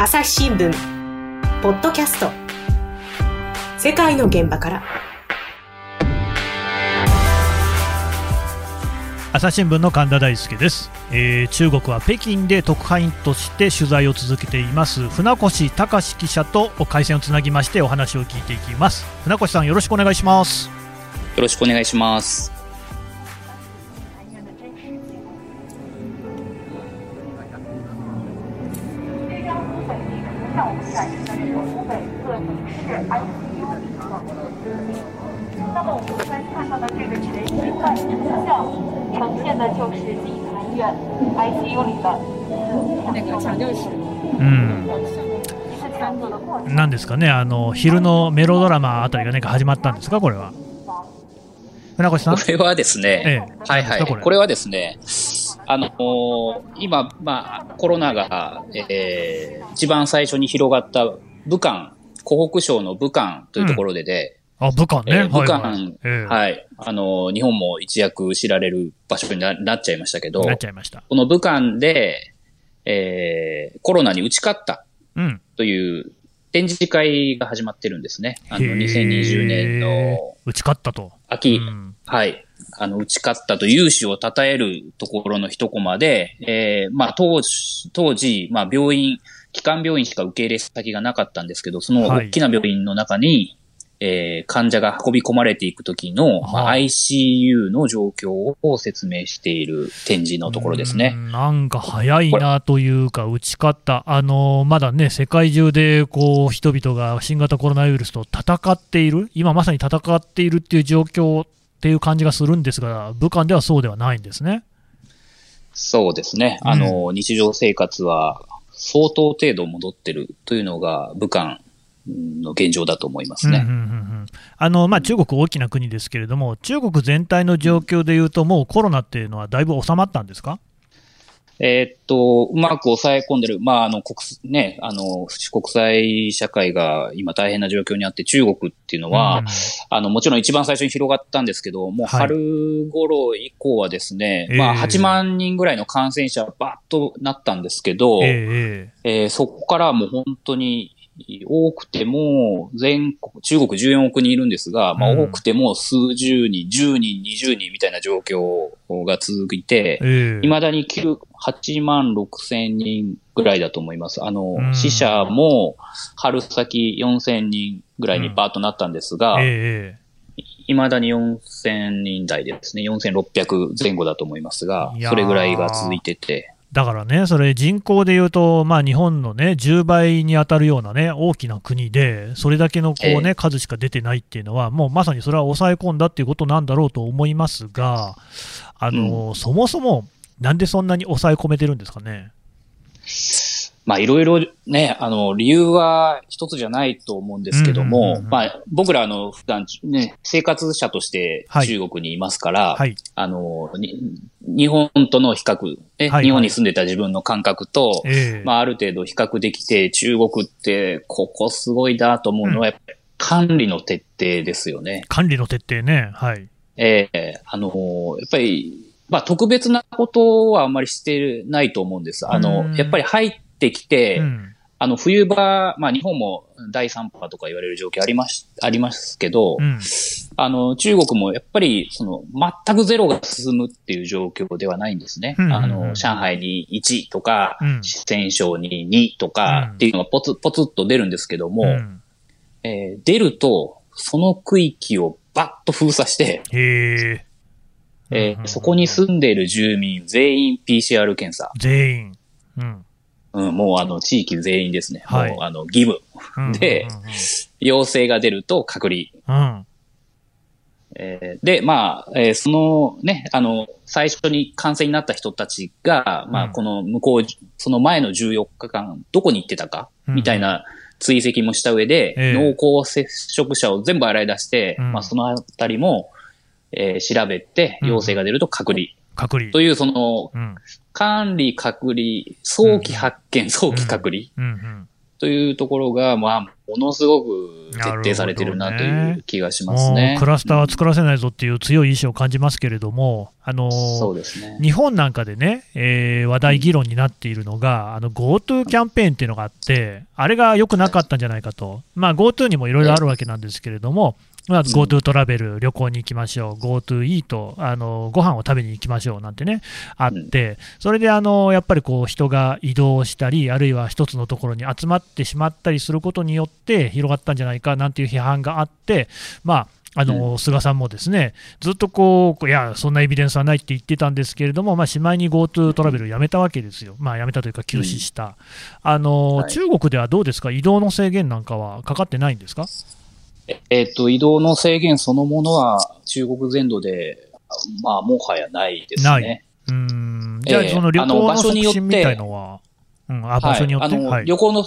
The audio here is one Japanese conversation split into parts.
朝日新聞。ポッドキャスト。世界の現場から。朝日新聞の神田大輔です、えー中国は北京で特派員として取材を続けています。船越隆記者と回線をつなぎましてお話を聞いていきます。船越さんよろしくお願いします。よろしくお願いします。ですかね。あの昼のメロドラマあたりが何か始まったんですか？これは。船越さん？これはですね、ええ。はいはい。これ。これはですね、あのー今、まあ、コロナが、えー一番最初に広がった武漢、湖北省の武漢というところでで、あ武漢ね、えー武漢、はいはい。あのー日本も一躍知られる場所にななっちゃいましたけど、なっちゃいました。この武漢で、えーコロナに打ち勝ったうん。という展示会が始まってるんですね。あの、へー。2020年の打ち勝ったと、秋、うん。はい。あの、打ち勝ったと勇姿を称えるところの一コマで、えーまあ、当時、当時、まあ、病院、基幹病院しか受け入れ先がなかったんですけど、そのはい。大きな病院の中に、えー患者が運び込まれていくときの、まあは ICU の状況を説明している展示のところですねう。んなんか早いなというか、打ち勝った、あのまだね、世界中でこう人々が新型コロナウイルスと戦っている、今まさに戦っているっていう状況っていう感じがするんですが、武漢ではそうではないんですね。そうですね。あの、日常生活は相当程度戻ってるというのが武漢の現状だと思いますね。うんうんうんうん。あのまあ、中国、大きな国ですけれども、中国全体の状況でいうと、もうコロナっていうのはだいぶ収まったんですか？えーっと、うまく抑え込んでる。まあ、あの、国、ね、あの、国際社会が今大変な状況にあって、中国っていうのは、うんあの、もちろん一番最初に広がったんですけど、もうはい。春頃以降はですね、ええ。まあ、8万人ぐらいの感染者バッとなったんですけど、えええーそこからはもう本当に多くても、全国、中国14億人いるんですが、まあうん。多くても数十人、10人、20人みたいな状況が続いてええ、え未だに9 8万6千人ぐらいだと思います。あの、うん。死者も春先4千人ぐらいにバーッとなったんですが、ええ未だに4千人台ですね。4600前後だと思いますがそれぐらいが続いてて、だからね、それ、人口でいうと、まあ、日本のね、10倍に当たるようなね、大きな国で、それだけのこう、ねえ数しか出てないっていうのは、もうまさにそれは抑え込んだっていうことなんだろうと思いますが、あのそもそも、なんでそんなに抑え込めてるんですかね？まあいろいろね、あの、理由は一つじゃないと思うんですけどうんうんうんう、ん。もまあ僕らあの、普段ね、生活者としてはい。中国にいますから、はい、あの、に日本との比較、ねはい日本に住んでた自分の感覚と、ええ。まあある程度比較できて、中国ってここすごいなと思うのは、やっぱり管理の徹底ですよね。管理の徹底ね、はい、ええ。あの、やっぱり、まあ特別なことはあんまりしてないと思うんです。あうん。の、やっぱり入ってきて、うん。あの、冬場、まあ日本も第3波とか言われる状況あります、ありますけど、うん。あの、中国もやっぱり、その、全くゼロが進むっていう状況ではないんですね。うん。うんうん。あの、上海に1とか、うん。四川省に2とかうん。っていうのがポツ、ポツっと出るんですけども、うん。えー出ると、その区域をバッと封鎖して、へえ、えーそこに住んでいる住民全員 PCR 検査。全員。うんうん、もうあの、地域全員ですね。はい。もうあの、義務。うんでうんうん。陽性が出ると隔離。うん。えーで、まあ、えーそのね、あの、最初に感染になった人たちが、まあ、うん。この向こう、その前の14日間、どこに行ってたか、うんみたいな追跡もした上で、ええ。濃厚接触者を全部洗い出して、うん。まあ、そのあたりも、えー調べて、うん。陽性が出ると隔離。隔離。という、その、うん管理、隔離、早期発見、早期隔離。というところが、まあ、ものすごく徹底されてるなという気がしますね。もうクラスターは作らせないぞっていう強い意志を感じますけれども、あのそうですね。日本なんかでね、えー話題議論になっているのが、あの GoTo キャンペーンっていうのがあって、あれが良くなかったんじゃないかと、まあ、GoTo にもいろいろあるわけなんですけれども、まあ、GoTo トラベル、旅行に行きましょう、GoTo イート、あのご飯を食べに行きましょうなんてね、あって、それであのやっぱりこう人が移動したり、あるいは一つのところに集まってしまったりすることによって広がったんじゃないかなんていう批判があって、まあ、あの菅さんもですねずっとこう、いや、そんなエビデンスはないって言ってたんですけれども、まあ、しまいに GoTo トラベルやめたわけですよ、まあ、やめたというか、休止した、あのはい。中国ではどうですか、移動の制限なんかはかかってないんですか？ええっと、移動の制限そのものは中国全土で、まあ、もはやないですね。ない。うん。じゃあ、ええその旅行あのの場所によって促進みたいのは、うん、あ場所によって、はい、あの、はい。旅行の、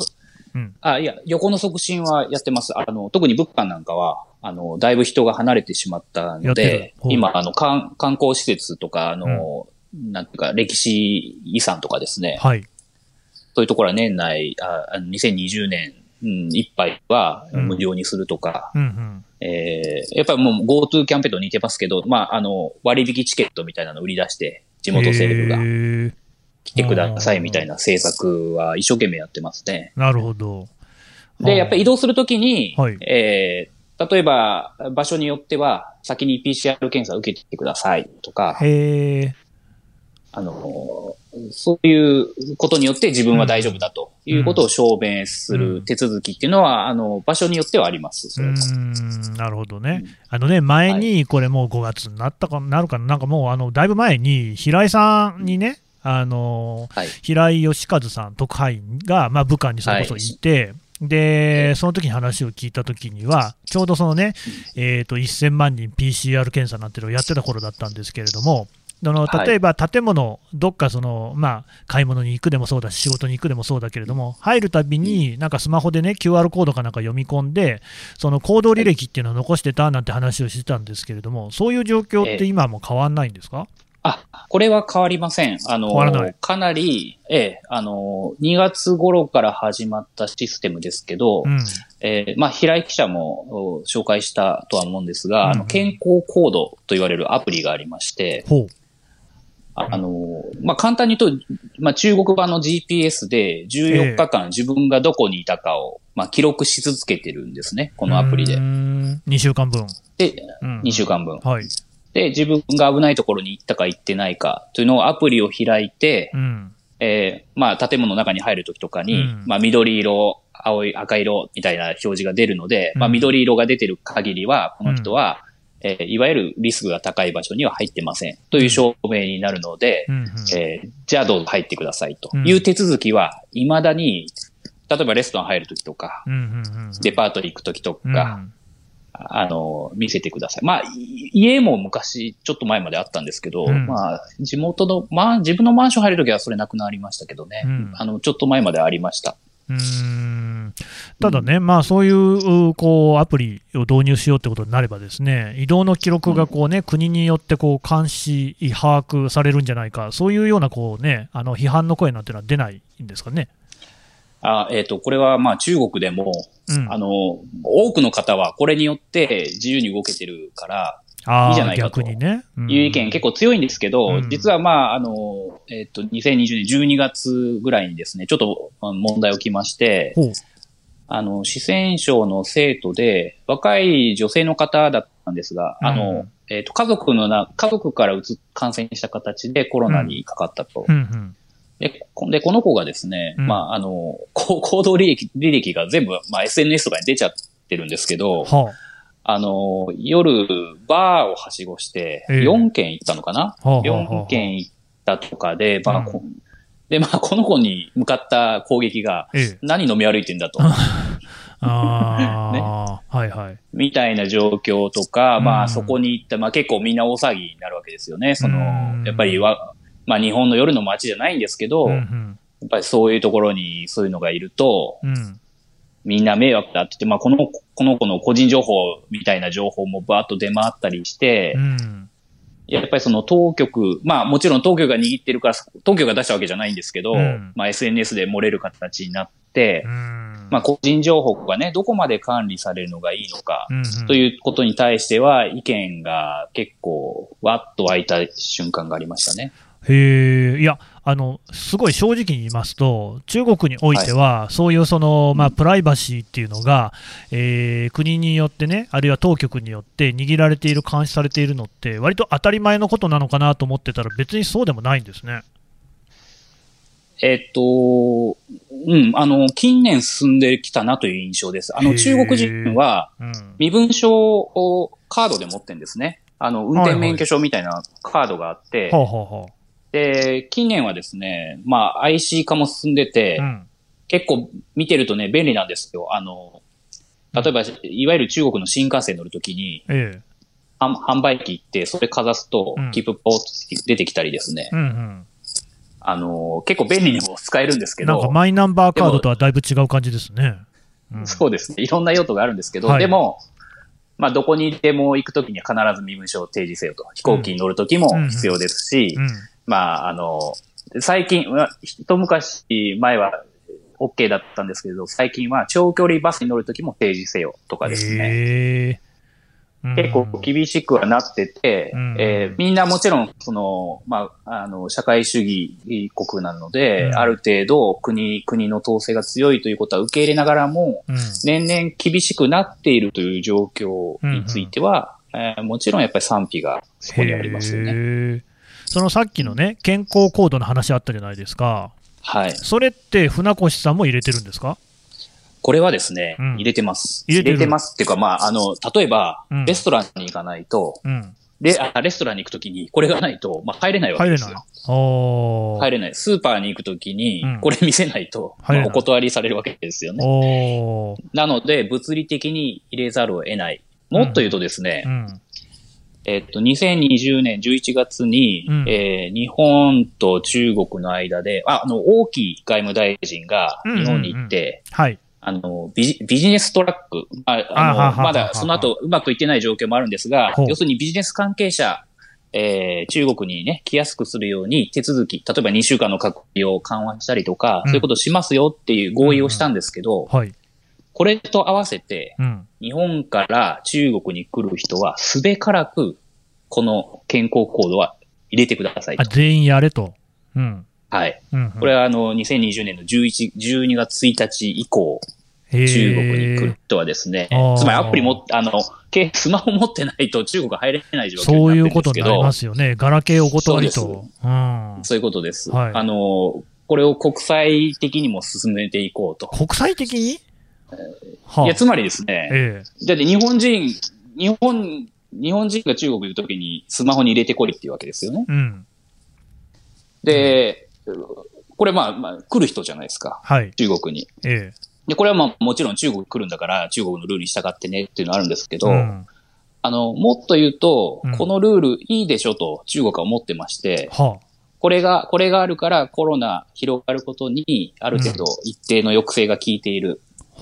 うん。あ、いや、旅行の促進はやってます。あの、特に物販なんかは、あの、だいぶ人が離れてしまったやってので今、あの、観観光施設とか、あの、なんていうか、歴史遺産とかですね、はい、そういうところは年内、ああの2020年、うん、いっぱいはうん。無料にするとか、うんうん、えーやっぱりもう GoTo キャンペーンと似てますけど、まあ、あの、割引チケットみたいなのを売り出して、地元政府が来てくださいみたいな政策は一生懸命やってますね。なるほど。で、やっぱり移動するときに、はい。えー例えば、場所によっては、先に PCR 検査を受けてくださいとか、へえ、あの、そういうことによって自分は大丈夫だということを証明する手続きっていうのは、あの、場所によってはあります。そうん、なるほどね。うん。あのね、前に、これもう5月になったかなるかな、なんかもう、あの、だいぶ前に、平井さんにね、あの、はい。平井義和さん、特派員が、まあ、武漢にそれこそいて、で、その時に話を聞いた時には、ちょうどそのね、えっ、と、1000万人 PCR 検査なんていうのをやってた頃だったんですけれども、そのはい。例えば建物、どっかその、まあ、買い物に行くでもそうだし、仕事に行くでもそうだけれども、入るたびに、なんかスマホでね、QR コードかなんか読み込んで、その行動履歴っていうのを残してたなんて話をしてたんですけれども、そういう状況って今も変わんないんですか、あ、これは変わりません。あの、ない。かなり、ええ、あの、2月頃から始まったシステムですけど、うん。えーまあ、平井記者もお紹介したとは思うんですが、あうんうん。の健康コードと言われるアプリがありまして。ああの、まあ、簡単に言うと、まあ、中国版の GPS で14日間自分がどこにいたかを、まあ、記録し続けてるんですね、このアプリで。2週間分。で、うん2週間分。はい。で、自分が危ないところに行ったか行ってないかというのをアプリを開いて、うん。えーまあ、建物の中に入るときとかに、うんまあ、緑色、青い、赤色みたいな表示が出るので、まあ、うん緑色が出てる限りは、この人は、えーいわゆるリスクが高い場所には入ってません。という証明になるので、うんうんえーじゃあどうぞ入ってくださいという手続きは、未だに、例えばレストラン入るときとか、うんうんうんデパートに行くときとうんか、あの、見せてください。まあ、い家も昔、ちょっと前まであったんですけど、うんまあ、地元の、まあ、自分のマンション入るときはそれなくなりましたけどね。うんあの、ちょっと前までありました。うーん。ただね、まあ、そういうこうアプリを導入しようってことになれば、ですね移動の記録がこう、ね国によってこう監視、把握されるんじゃないか、そういうようなこう、ね、あの批判の声なんていうのは出ないんですかね？あえっ、と、これはまあ中国でも、うん、あの、多くの方はこれによって自由に動けてるから、いいじゃないかと。逆にね。うん。いう意見結構強いんですけど、うん。実はまあ、あの、えっ、と、2020年12月ぐらいにですね、ちょっとあ問題起きまして、あの、四川省の生徒で、若い女性の方だったんですが、あうの、えっ、と、家族のな、家族からうつ、感染した形でコロナにかかったと。うん。うんで、こで、この子がですね、うん。まあ、あの、こ行動履歴、履歴が全部、まあ、SNS とかに出ちゃってるんですけど、はあの、夜、バーをはしごして、ええ。4軒行ったのかな、あはあはあはあ ?4 軒行ったとかで、まあ、うんこで、まあ、この子に向かった攻撃が、ええ、何飲み歩いてんだと。ああ、はいはい。みたいな状況とか、うん。まあそこに行った、まあ結構みんな大騒ぎになるわけですよね。そのうん、やっぱりわ、まあ日本の夜の街じゃないんですけど、うんうやっんぱりそういうところにそういうのがいると、うんみんな迷惑だって言って、まあこの、この子の個人情報みたいな情報もバーッと出回ったりしてう、ん。やっぱりその当局、まあもちろん当局が握ってるから、当局が出したわけじゃないんですけど、うん。まあ SNS で漏れる形になってう、ん。まあ、個人情報がね、どこまで管理されるのがいいのか、ということに対しては、意見が結構、わっと湧いた瞬間がありましたね。へえ、いや、あの、すごい正直に言いますと、中国においては、そういうその、まあ、プライバシーっていうのが、えー国によってね、あるいは当局によって握られている、監視されているのって、割と当たり前のことなのかなと思ってたら、別にそうでもないんですね。えっと、うん、あの、近年進んできたなという印象です。あの、中国人は、うん。身分証をカードで持ってんですね。あの、運転免許証みたいなカードがあって、ほうほうほで、近年はですね、まあ、IC 化も進んでて、う。うん。結構見てるとね、便利なんですよ。あの、例えば、いわゆる中国の新幹線乗るときに、ええ。販販売機行って、それかざすとうん、切符ポーッと出てきたりですね。うんうん。あの、結構便利にも使えるんですけど、なんかマイナンバーカードとはだいぶ違う感じですね。うんそうですね。いろんな用途があるんですけど、はいでも、まあ、どこにでも行くときには必ず身分証を提示せよと。飛行機に乗るときも必要ですし、うん。まあ、あの、最近、まあ一昔前は OK だったんですけれど、最近は長距離バスに乗るときも提示せよとかですね。結構厳しくはなってて、うんえーみんなもちろん、その、まあ、あの、社会主義国なので、うんある程度国、国の統制が強いということは受け入れながらも、うん。年々厳しくなっているという状況については、えーもちろんやっぱり賛否がそこにありますよね。そのさっきのね、健康コードの話あったじゃないですか。はい。それって船越さんも入れてるんですか？これはですね、うん入れてます。入れてるますっていうか、まあ、あの、例えば、うんレストランに行かないと、うん。レあレストランに行くときにこれがないと、まあ、入れないわけ入れないですよ。。おー。入れない。スーパーに行くときにうん、これ見せないと、入れないまあお断りされるわけですよね。なので、物理的に入れざるを得ない。もっと言うとですね、うん。えっと、2020年11月に、うん。えー日本と中国の間で、ああの、王毅外務大臣が日本に行って、はい。あのビジ、ビジネストラック、ああのあまだその後うまくいってない状況もあるんですが要するにビジネス関係者、えー中国にね、来やすくするように手続き、例えば2週間の隔離を緩和したりとか、うん。そういうことをしますよっていう合意をしたんですけど、はい。これと合わせて、うん。日本から中国に来る人は、すべからく、この健康コードは入れてくださいあ、と。全員やれと。うん。はい。うん。これはあの、2020年の11、12月1日以降、中国に来る人はですねつまりアプリも、あの、けスマホ持ってないと 中国入れない状況そういうになってるんですけどことになりま、すよね。ガラケーお断りそと。うん。そういうことです。はいあの、これを国際的にも進めていこうと。国際的に？はいや、つまりですね、えだって日本人、日本、日本人が中国にいるときにスマホに入れてこいっていうわけですよね。え。うん。で、これまあ、まあ、来る人じゃないですか。はい。中国に。えで、これはまあもちろん中国来るんだから中国のルールに従ってねっていうのはあるんですけえ。ど、うん。あの、もっと言うと、うんこのルールいいでしょと中国は思ってまして、はこれが、これがあるからコロナ広がることにある程度一定の抑制が効いている。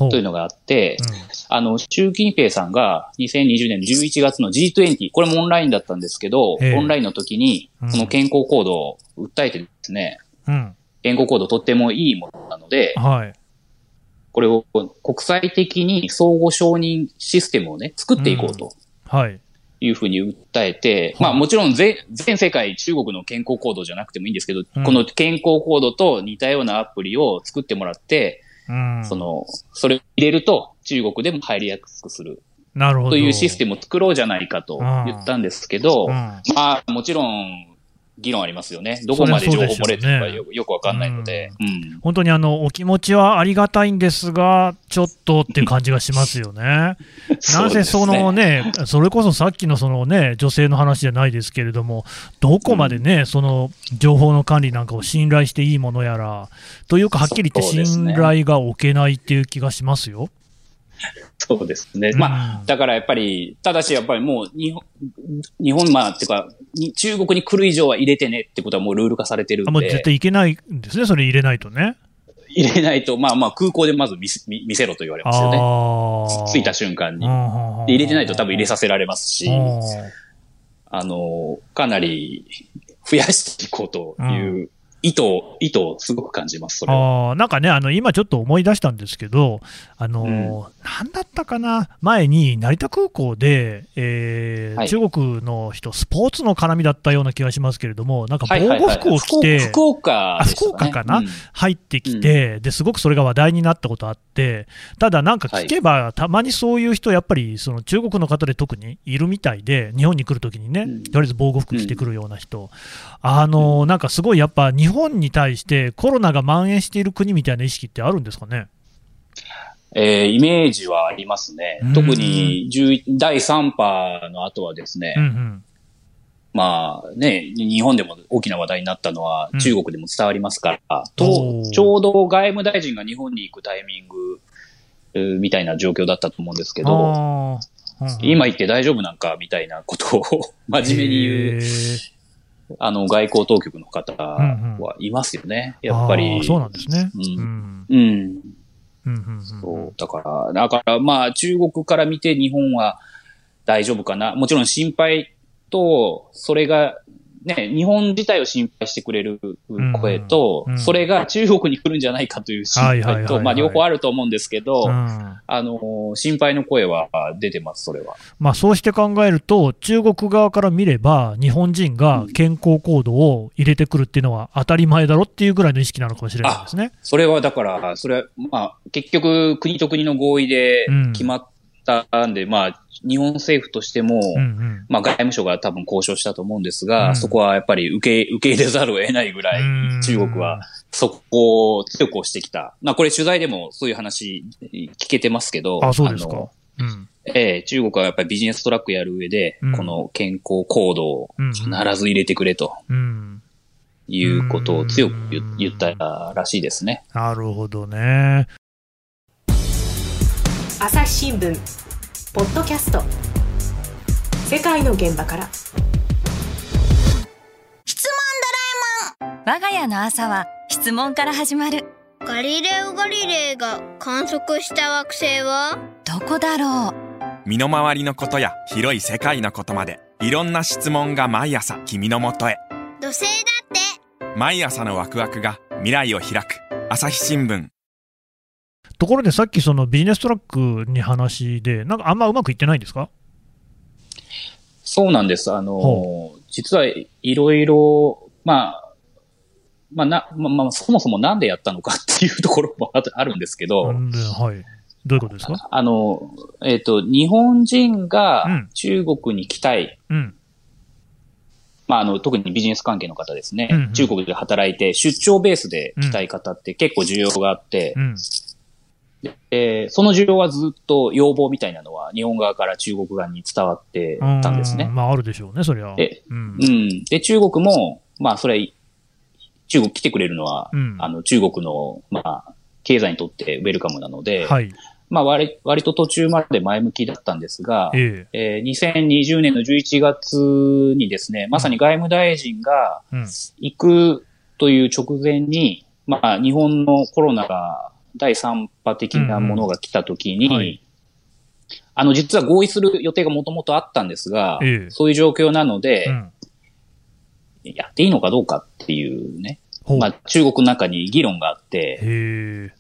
というのがあって、うん。あの、習近平さんが2020年の11月の G20、これもオンラインだったんですけど、ええ。オンラインの時にうん、この健康コードを訴えてですね、うん。健康コードとってもいいものなので、はい。これを国際的に相互承認システムをね、作っていこうとはい。いうふうに訴えて、まあもちろん全全世界中国の健康コードじゃなくてもいいんですけど、うん。この健康コードと似たようなアプリを作ってもらって、うん。その、それを入れると中国でも入りやすくするなるほど。というシステムを作ろうじゃないかと言ったんですけど、うんまあもちろん議論ありますよね。どこまで情報漏れてるかよよくわかんないので。うん本当にあのお気持ちはありがたいんですが、ちょっとっていう感じがしますよ ね。なぜそのね、それこそさっきのそのね、女性の話じゃないですけれども、どこまでね、その情報の管理なんかを信頼していいものやら、というか、はっきり言って信頼が置けないっていう気がしますよ。そうですね。まあ、うんだからやっぱり、ただしやっぱりもう日本、日本、まあ、っていうか、に中国に来る以上は入れてねってことはもうルール化されてるんあもう絶で、対いけないんですね、それ入れないとね。入れないと、まあまあ空港でまず見せ見見せろと言われますよね。着いた瞬間に。間で入れてないと多分入れさせられますし、うんあの、かなり増やしていこうという意図、意図をすごく感じます、それは。あーなんかね、あの今ちょっと思い出したんですけど、あのーなんだったかな、前に成田空港で、えーはい。中国の人、スポーツの絡みだったような気がしますけれども、なんか防はいはいはい護服を着て、福岡ね。あ福岡かな？うん。入ってきて、ですごくそれが話題になったことあって、ただなんか聞けば、たまにそういう人、やっぱりその中国の方で特にいるみたいで、日本に来るときにね、うん。とりあえず防護服着てくるような人、あのなんかすごいやっぱ、日本に対してコロナが蔓延している国みたいな意識ってあるんですかね？えーイメージはありますね。うん。特に11第3波の後はですね、うんうん。まあね、日本でも大きな話題になったのはうん。中国でも伝わりますから、おとー。ちょうど外務大臣が日本に行くタイミングえーみたいな状況だったと思うんですけど、あー。うん今言って大丈夫なんかみたいなことを真面目に言う、あの外交当局の方はいますよね。やっぱあり。ーそうなんですね。うんうんうん。うんうんうんそう。だから、だからまあ中国から見て日本は大丈夫かな。もちろん心配と、それが、ね、日本自体を心配してくれる声と、うんうん。それが中国に来るんじゃないかという心はいはいはいまあ両方あると思うんですけど、うん。あの、心配の声は出てます、それは。まあ、そうして考えると、中国側から見れば、日本人が健康コードを入れてくるっていうのは当たり前だろっていうぐらいの意識なのかもしれないですね。それはだから、それは、まあ、結局、国と国の合意でうん。決まったんで、まあ、日本政府としても、うんうん。まあ、外務省が多分交渉したと思うんですが、うん。そこはやっぱり受け、受け入れざるを得ないぐらい、うん。中国はそこを強く押してきた。まあ、これ取材でもそういう話聞けてますけど、あ、そうですか。の。うん。ええ中国はやっぱりビジネストラックやる上で、うん。この健康コードをうん必ず入れてくれと。うん、いうことを強く言ったらしいですね。なるほどね。朝日新聞ポッドキャスト。世界の現場から。我が家の朝は質問から始まる。ガリレオ・ガリレイが観測した惑星は？どこだろう。身の回りのことや広い世界のことまでいろんな質問が毎朝君のもとへ。土星だって。毎朝のワクワクが未来を開く。朝日新聞ところでさっきそのビジネストラックに話で、なんかあんまうまくいってないんですか？そうなんです。あのほ、実はいろいろ、まあ、まあな、まあ、まあ、そもそもなんでやったのかっていうところも ああるんですけど、はい。どういうことですか？あの、えっ、と、日本人がうん中国に来たい、うん。まあ、あの、特にビジネス関係の方ですね、うんうん中国で働いて出張ベースで来たい方って結構需要があって、うん。でその需要はずっと要望みたいなのは日本側から中国側に伝わってたんですねう。まあ、あるでしょうね、そりゃ。でうんう。ん。で、中国も、まあ、それ、中国来てくれるのは、うんあの、中国の、まあ、経済にとってウェルカムなので、はい。まあ割、割と途中まで前向きだったんですが、ええー2020年の11月にですね、まさに外務大臣がえ。うん。行くという直前に、まあ、日本のコロナが第3波的なものが来た時に、うんはいあの、実は合意する予定がもともとあったんですが、ええそういう状況なので、うん。やっていいのかどうかっていうね。まあ、中国の中に議論があって、へ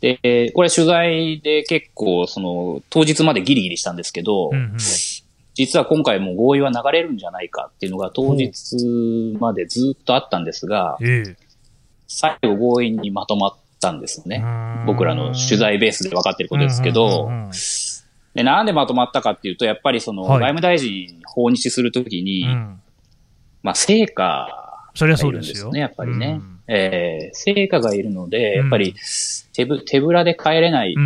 で、え。これ取材で結構、その、当日までギリギリしたんですけど、うんうん。実は今回も合意は流れるんじゃないかっていうのが当日までずっとあったんですが、ええ。最後合意にまとまったんですね。うん僕らの取材ベースで分かってることですけどで、なんでまとまったかっていうと、やっぱりその、はい外務大臣訪日するときに、うんまあ、成果そりゃがいうですよ。ね、やっぱりね。うんえー成果がいるので、うんやっぱり手ぶ手ぶらで帰れないって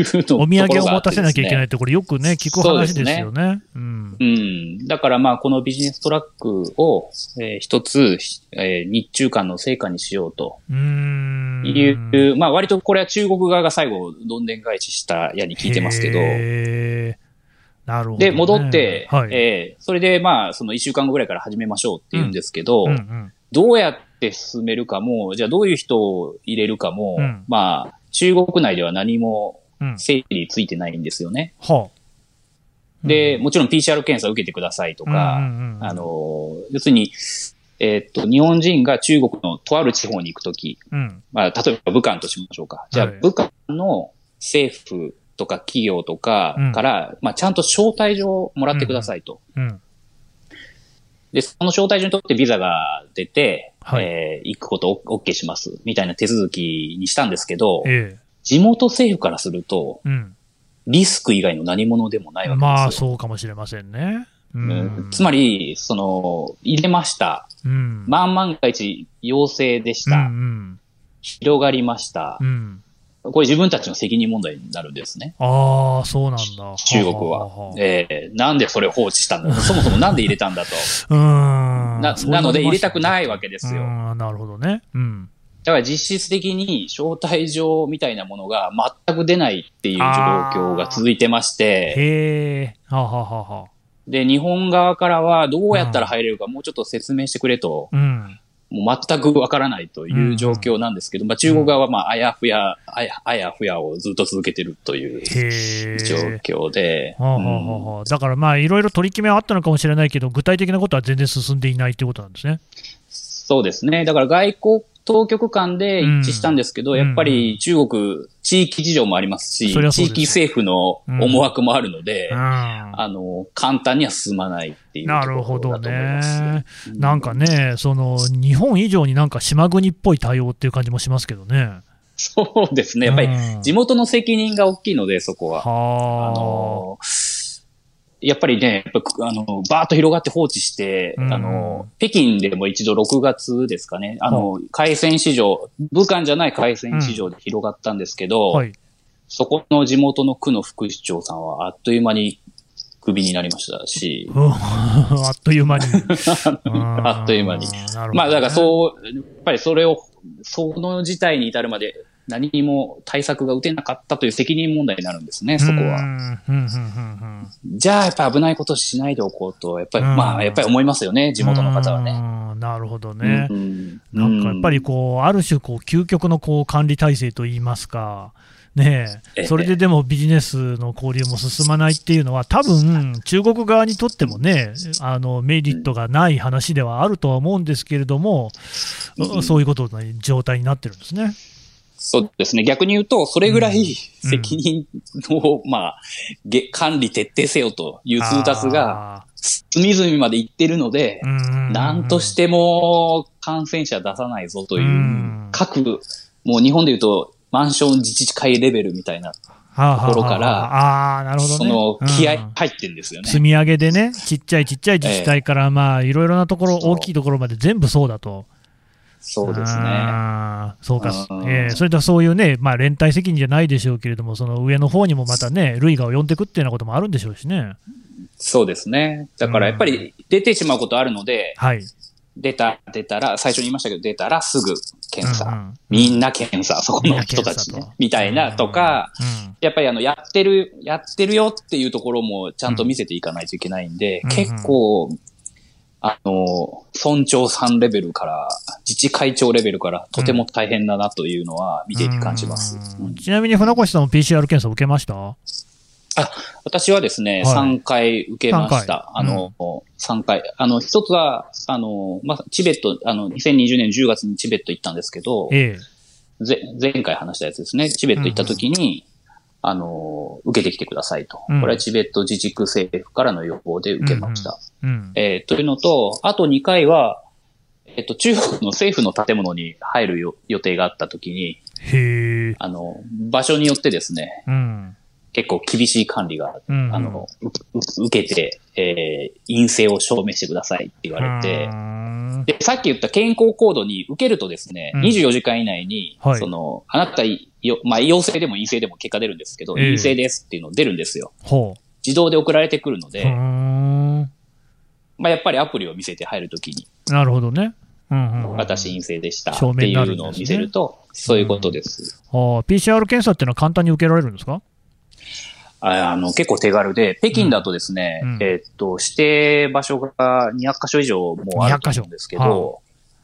いうの、お土産を持たせなきゃいけないって、これよくね、聞く話ですよね。うん。うん。だからまあ、このビジネストラックを、えー一つ、えー日中間の成果にしようとうーん。いう、まあ割とこれは中国側が最後、どんでん返ししたやに聞いてますけど、なるほど、ね。で、戻って、はい。えーそれでまあ、その一週間後ぐらいから始めましょうって言うんですけど、うんうんどうやって進めるかも、じゃあどういう人を入れるかも、うんまあ、中国内では何もうん。整理ついてないんですよね。はあ。で、もちろん PCR 検査を受けてくださいとか、うんうんうんあの、要するに、えっと、日本人が中国のとある地方に行くとき、うん。まあ、例えば武漢としましょうか。じゃあ、はい武漢の政府とか企業とかうんから、まあ、ちゃんと招待状をもらってくださいと。うん。で、その招待状にとってビザが出て、はいえー行くことを OK します、みたいな手続きにしたんですけど、え地元政府からすると、え。うん。リスク以外の何者でもないわけですよ。まあ、そうかもしれませんね。ううんん。つまり、その、入れました。うん。まん万が一陽性でした。うん広がりましたうん。う。ん。これ自分たちの責任問題になるんですね。ああ、そうなんだ。中国は。えーなんでそれを放置したんだ そもそもなんで入れたんだと。うーん。ななので入れたたくないわけですよ。うんなるほどね。うん。だから実質的に招待状みたいなものが全く出ないっていう状況が続いてまして、へえ。はあ、はあはあはあ、で、日本側からはどうやったら入れるかもうちょっと説明してくれと、うん。もう全くわからないという状況なんですけど、まあ中国側はまああやふや、あやあやふやをずっと続けてるという。状況で、はあはあはあはあだからまあ、いろいろ取り決めはあったのかもしれないけど、具体的なことは全然進んでいないということなんですね。そうですね。だから外交当局間で一致したんですけど、うんやっぱり中国、地域事情もありますし、地域政府の思惑もあるので、うん。あの、簡単には進まないっていうとなるほどころだと思います。ね。なんかね、その日本以上になんか島国っぽい対応っていう感じもしますけどね。そうですね。やっぱりうん地元の責任が大きいので、そこは。あはの、やっぱりね、やっぱあの、バーッと広がって放置して、うん。あの、北京でも一度6月ですかね、あの、海鮮市場、武漢じゃない海鮮市場で広がったんですけど、あ。はい。そこの地元の区の副市長さんはあっという間にクビになりましたし、うんあっという間に。あっという間に。ね。まあだからそう、やっぱりそれを、その事態に至るまで何にも対策が打てなかったという責任問題になるんですね、そこうは。んうんうんうん。じゃあやっぱり危ないことしないでおこうと、やっぱり、うん。まあやっぱり思いますよね、地元の方はね。うん。なるほどね。うんなんかやっぱりこう、ある種こう、究極のこう管理体制といいますか、ねえ、ええ。それででもビジネスの交流も進まないっていうのは、多分中国側にとってもね、あのメリットがない話ではあるとは思うんですけれども、うん。そういうことの状態になってるんですね。そうですね。逆に言うと、それぐらい責任を、まあ、げ管理徹底せよという通達が、あ隅々まで行ってるのでなんとしても感染者出さないぞという、うん各、もう日本で言うと、マンション自治会レベルみたいな、ところからそね。の気合うん入ってんですよね。積み上げでね、ちっちゃいちっちゃい自治体から、まあ、いろいろなところ、大きいところまで全部そうだと。そうですね。そうか、うんえーそれとそういうね、まあ、連帯責任じゃないでしょうけれども、その上の方にもまたね、類が及んでくっていうようなこともあるんでしょうしね。そうですね。だからやっぱり出てしまうことあるので、はい。出た、出たら、最初に言いましたけど、出たらすぐ検査。うんうんみんな検査、そこの人たちねみたいなとか、うんやっぱりあの、やってる、やってるよっていうところもちゃんと見せていかないといけないんで、うん結構、あの、村長さんレベルから、自治会長レベルから、とても大変だなというのは見ていて感じます。うんうんちなみに船越さんも PCR 検査受けました？私はですね、はい3回受けました。あの、3回。あの、一つは、あの、まあ、チベット、あの、2020年10月にチベット行ったんですけど、ええ。ぜ前回話したやつですね。チベット行った時に、あの、受けてきてくださいと。うんこれはチベット自治区政府からの要望で受けました。うん。えーというのと、あと2回は、えっと、中国の政府の建物に入るよ予定があった時に、へえ。あの、場所によってですね、うん。結構厳しい管理が、うんあの、受けて、えー陰性を証明してくださいって言われてう、んで、さっき言った健康コードに受けるとですね、うん24時間以内に、はいその、あなたよ、まあ、陽性でも陰性でも結果出るんですけど、ええ陰性ですっていうの出るんですよ。ほ自動で送られてくるのう。で。まあ、やっぱりアプリを見せて入るときに、なるほどね。うんうんうん。私陰性でした。っていうのを見せると、そういうことです。あー PCR 検査っていうのは簡単に受けられるんですか？ああの、結構手軽で、北京だとですね、うんえーっと、指定場所が200箇所以上もうあると思うんですけ200箇ど、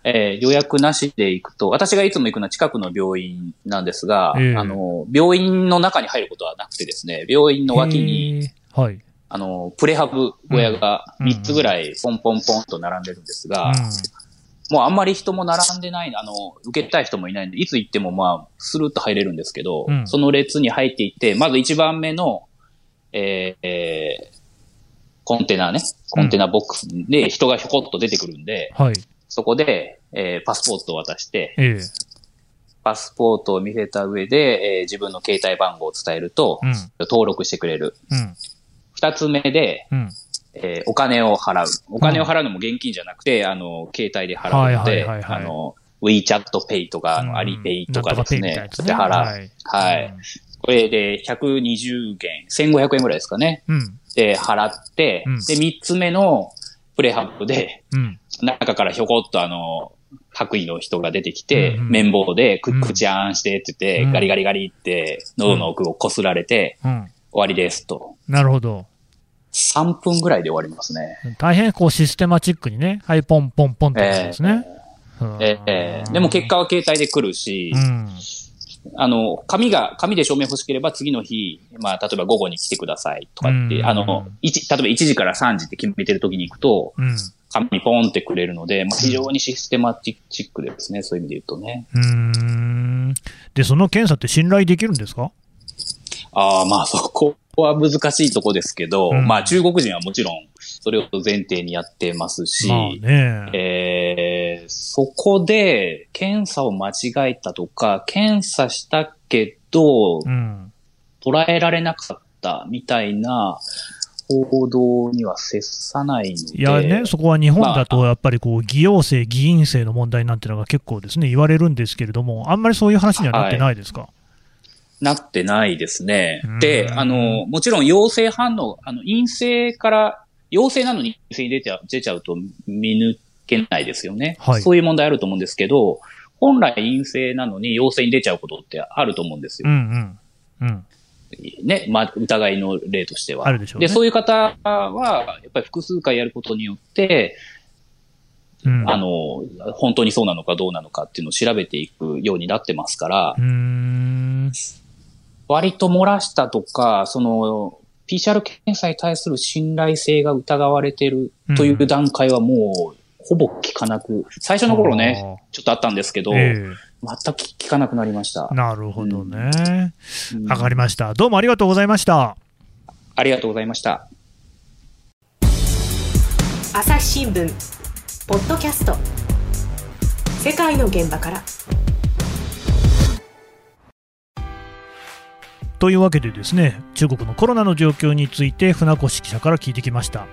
えー予約なしで行くと、私がいつも行くのは近くの病院なんですが、ええ。あの、病院の中に入ることはなくてですね、病院の脇に、はい。あの、プレハブ小屋がうん3つぐらいポンポンポンと並んでるんですが、もうあんまり人も並んでない、あの、受けたい人もいないんで、いつ行ってもまあ、スルッと入れるんですけど、うんその列に入っていって、まず1番目の、えーえーコンテナね、コンテナボックスで人がひょこっと出てくるんで、はい。そこで、えーパスポートを渡して、ええパスポートを見せた上で、えー自分の携帯番号を伝えると、うん。登録してくれる。うん。二つ目で、うん。えーお金を払う。お金を払うのも現金じゃなくて、あの、携帯で払うのはいで、あの、WeChat Pay とか、アリペイとかですねで払う。はい。はい。これで120元、1500円ぐらいですかね。うん。で、払って、うんで、三つ目のプレハブで、うん。中からひょこっとあの、白衣の人が出てきて、うんうん綿棒でく、うん口あんしてって言って、うんガリガリガリって喉の奥をこすられて、うん。終わりですと。なるほど。3分ぐらいで終わりますね。大変こうシステマチックにね、はい、ポンポンポンってことですね。うんええでも結果は携帯で来るし、うん。あの、紙が、紙で証明欲しければ次の日、まあ、例えば午後に来てくださいとかって、うんあの、一例えば1時から3時って決めてる時に行くと、うん。紙ポンってくれるので、まあ、非常にシステマチックですね、そういう意味で言うとね。うーん。で、その検査って信頼できるんですか？ああ、まあそこは難しいとこですけど、うんまあ中国人はもちろんそれを前提にやってますし、まあね。えーそこで検査を間違えたとか、検査したけどうん。捉えられなかったみたいな報道には接さない。いやね、そこは日本だとやっぱりこう、議陽性、議員性の問題なんてのが結構ですね、言われるんですけれども、あんまりそういう話にはなってないですか？なってないですねうん。で、あの、もちろん陽性反応、あの、陰性から、陽性なのに陰性に出ちゃ出ちゃうと見抜けないですよね。はいそういう問題あると思うんですけど、本来陰性なのに陽性に出ちゃうことってあると思うんですよ。うんうん。うん。ね、まあ、疑いの例としては。あるでしょうねで、そういう方は、やっぱり複数回やることによって、うん。あの、本当にそうなのかどうなのかっていうのを調べていくようになってますから。割と漏らしたとか、その、PCR 検査に対する信頼性が疑われてるという段階はもう、ほぼ聞かなく、最初の頃ね、ちょっとあったんですけど、え全く聞かなくなりましたえ。なるほどね。うんわかりました。どうもありがとうございました。ありがとうございました。朝日新聞ポッドキャスト世界の現場からというわけでですね中国のコロナの状況について船越記者から聞いてきました。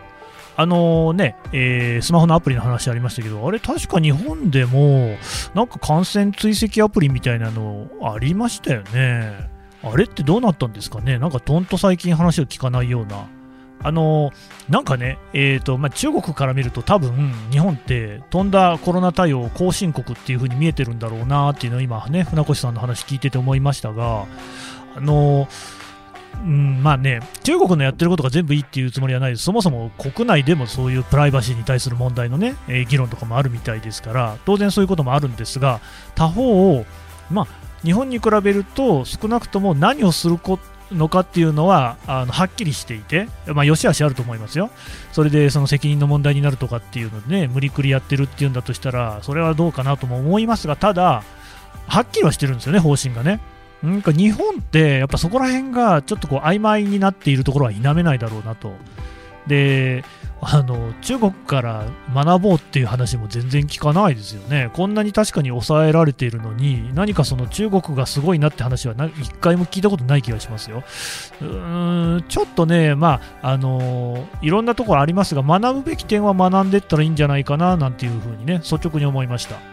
あのね、えースマホのアプリの話ありましたけどあれ確か日本でもなんか感染追跡アプリみたいなのありましたよね。あれってどうなったんですかね？なんかとんと最近話を聞かないような。あのなんかね、えーとまあ、中国から見ると多分日本って飛んだコロナ対応後進国っていう風に見えてるんだろうなっていうのを今ね船越さんの話聞いてて思いましたがあのうん、まあね、中国のやってることが全部いいっていうつもりはないです、そもそも国内でもそういうプライバシーに対する問題のね、えー議論とかもあるみたいですから、当然そういうこともあるんですが、他方、まあ、日本に比べると、少なくとも何をするのかっていうのはあのはっきりしていて、まあ、よしあしあると思いますよ、それでその責任の問題になるとかっていうのでね、無理くりやってるっていうんだとしたら、それはどうかなとも思いますが、ただ、はっきりはしてるんですよね、方針がね。なんか日本ってやっぱそこら辺がちょっとこう曖昧になっているところは否めないだろうなと。で、あの中国から学ぼうっていう話も全然聞かないですよね。こんなに確かに抑えられているのに、何かその中国がすごいなって話は一回も聞いたことない気がしますよ。うーん、ちょっとね、まあ、あのいろんなところありますが、学ぶべき点は学んでいったらいいんじゃないかななんていうふうにね、率直に思いました。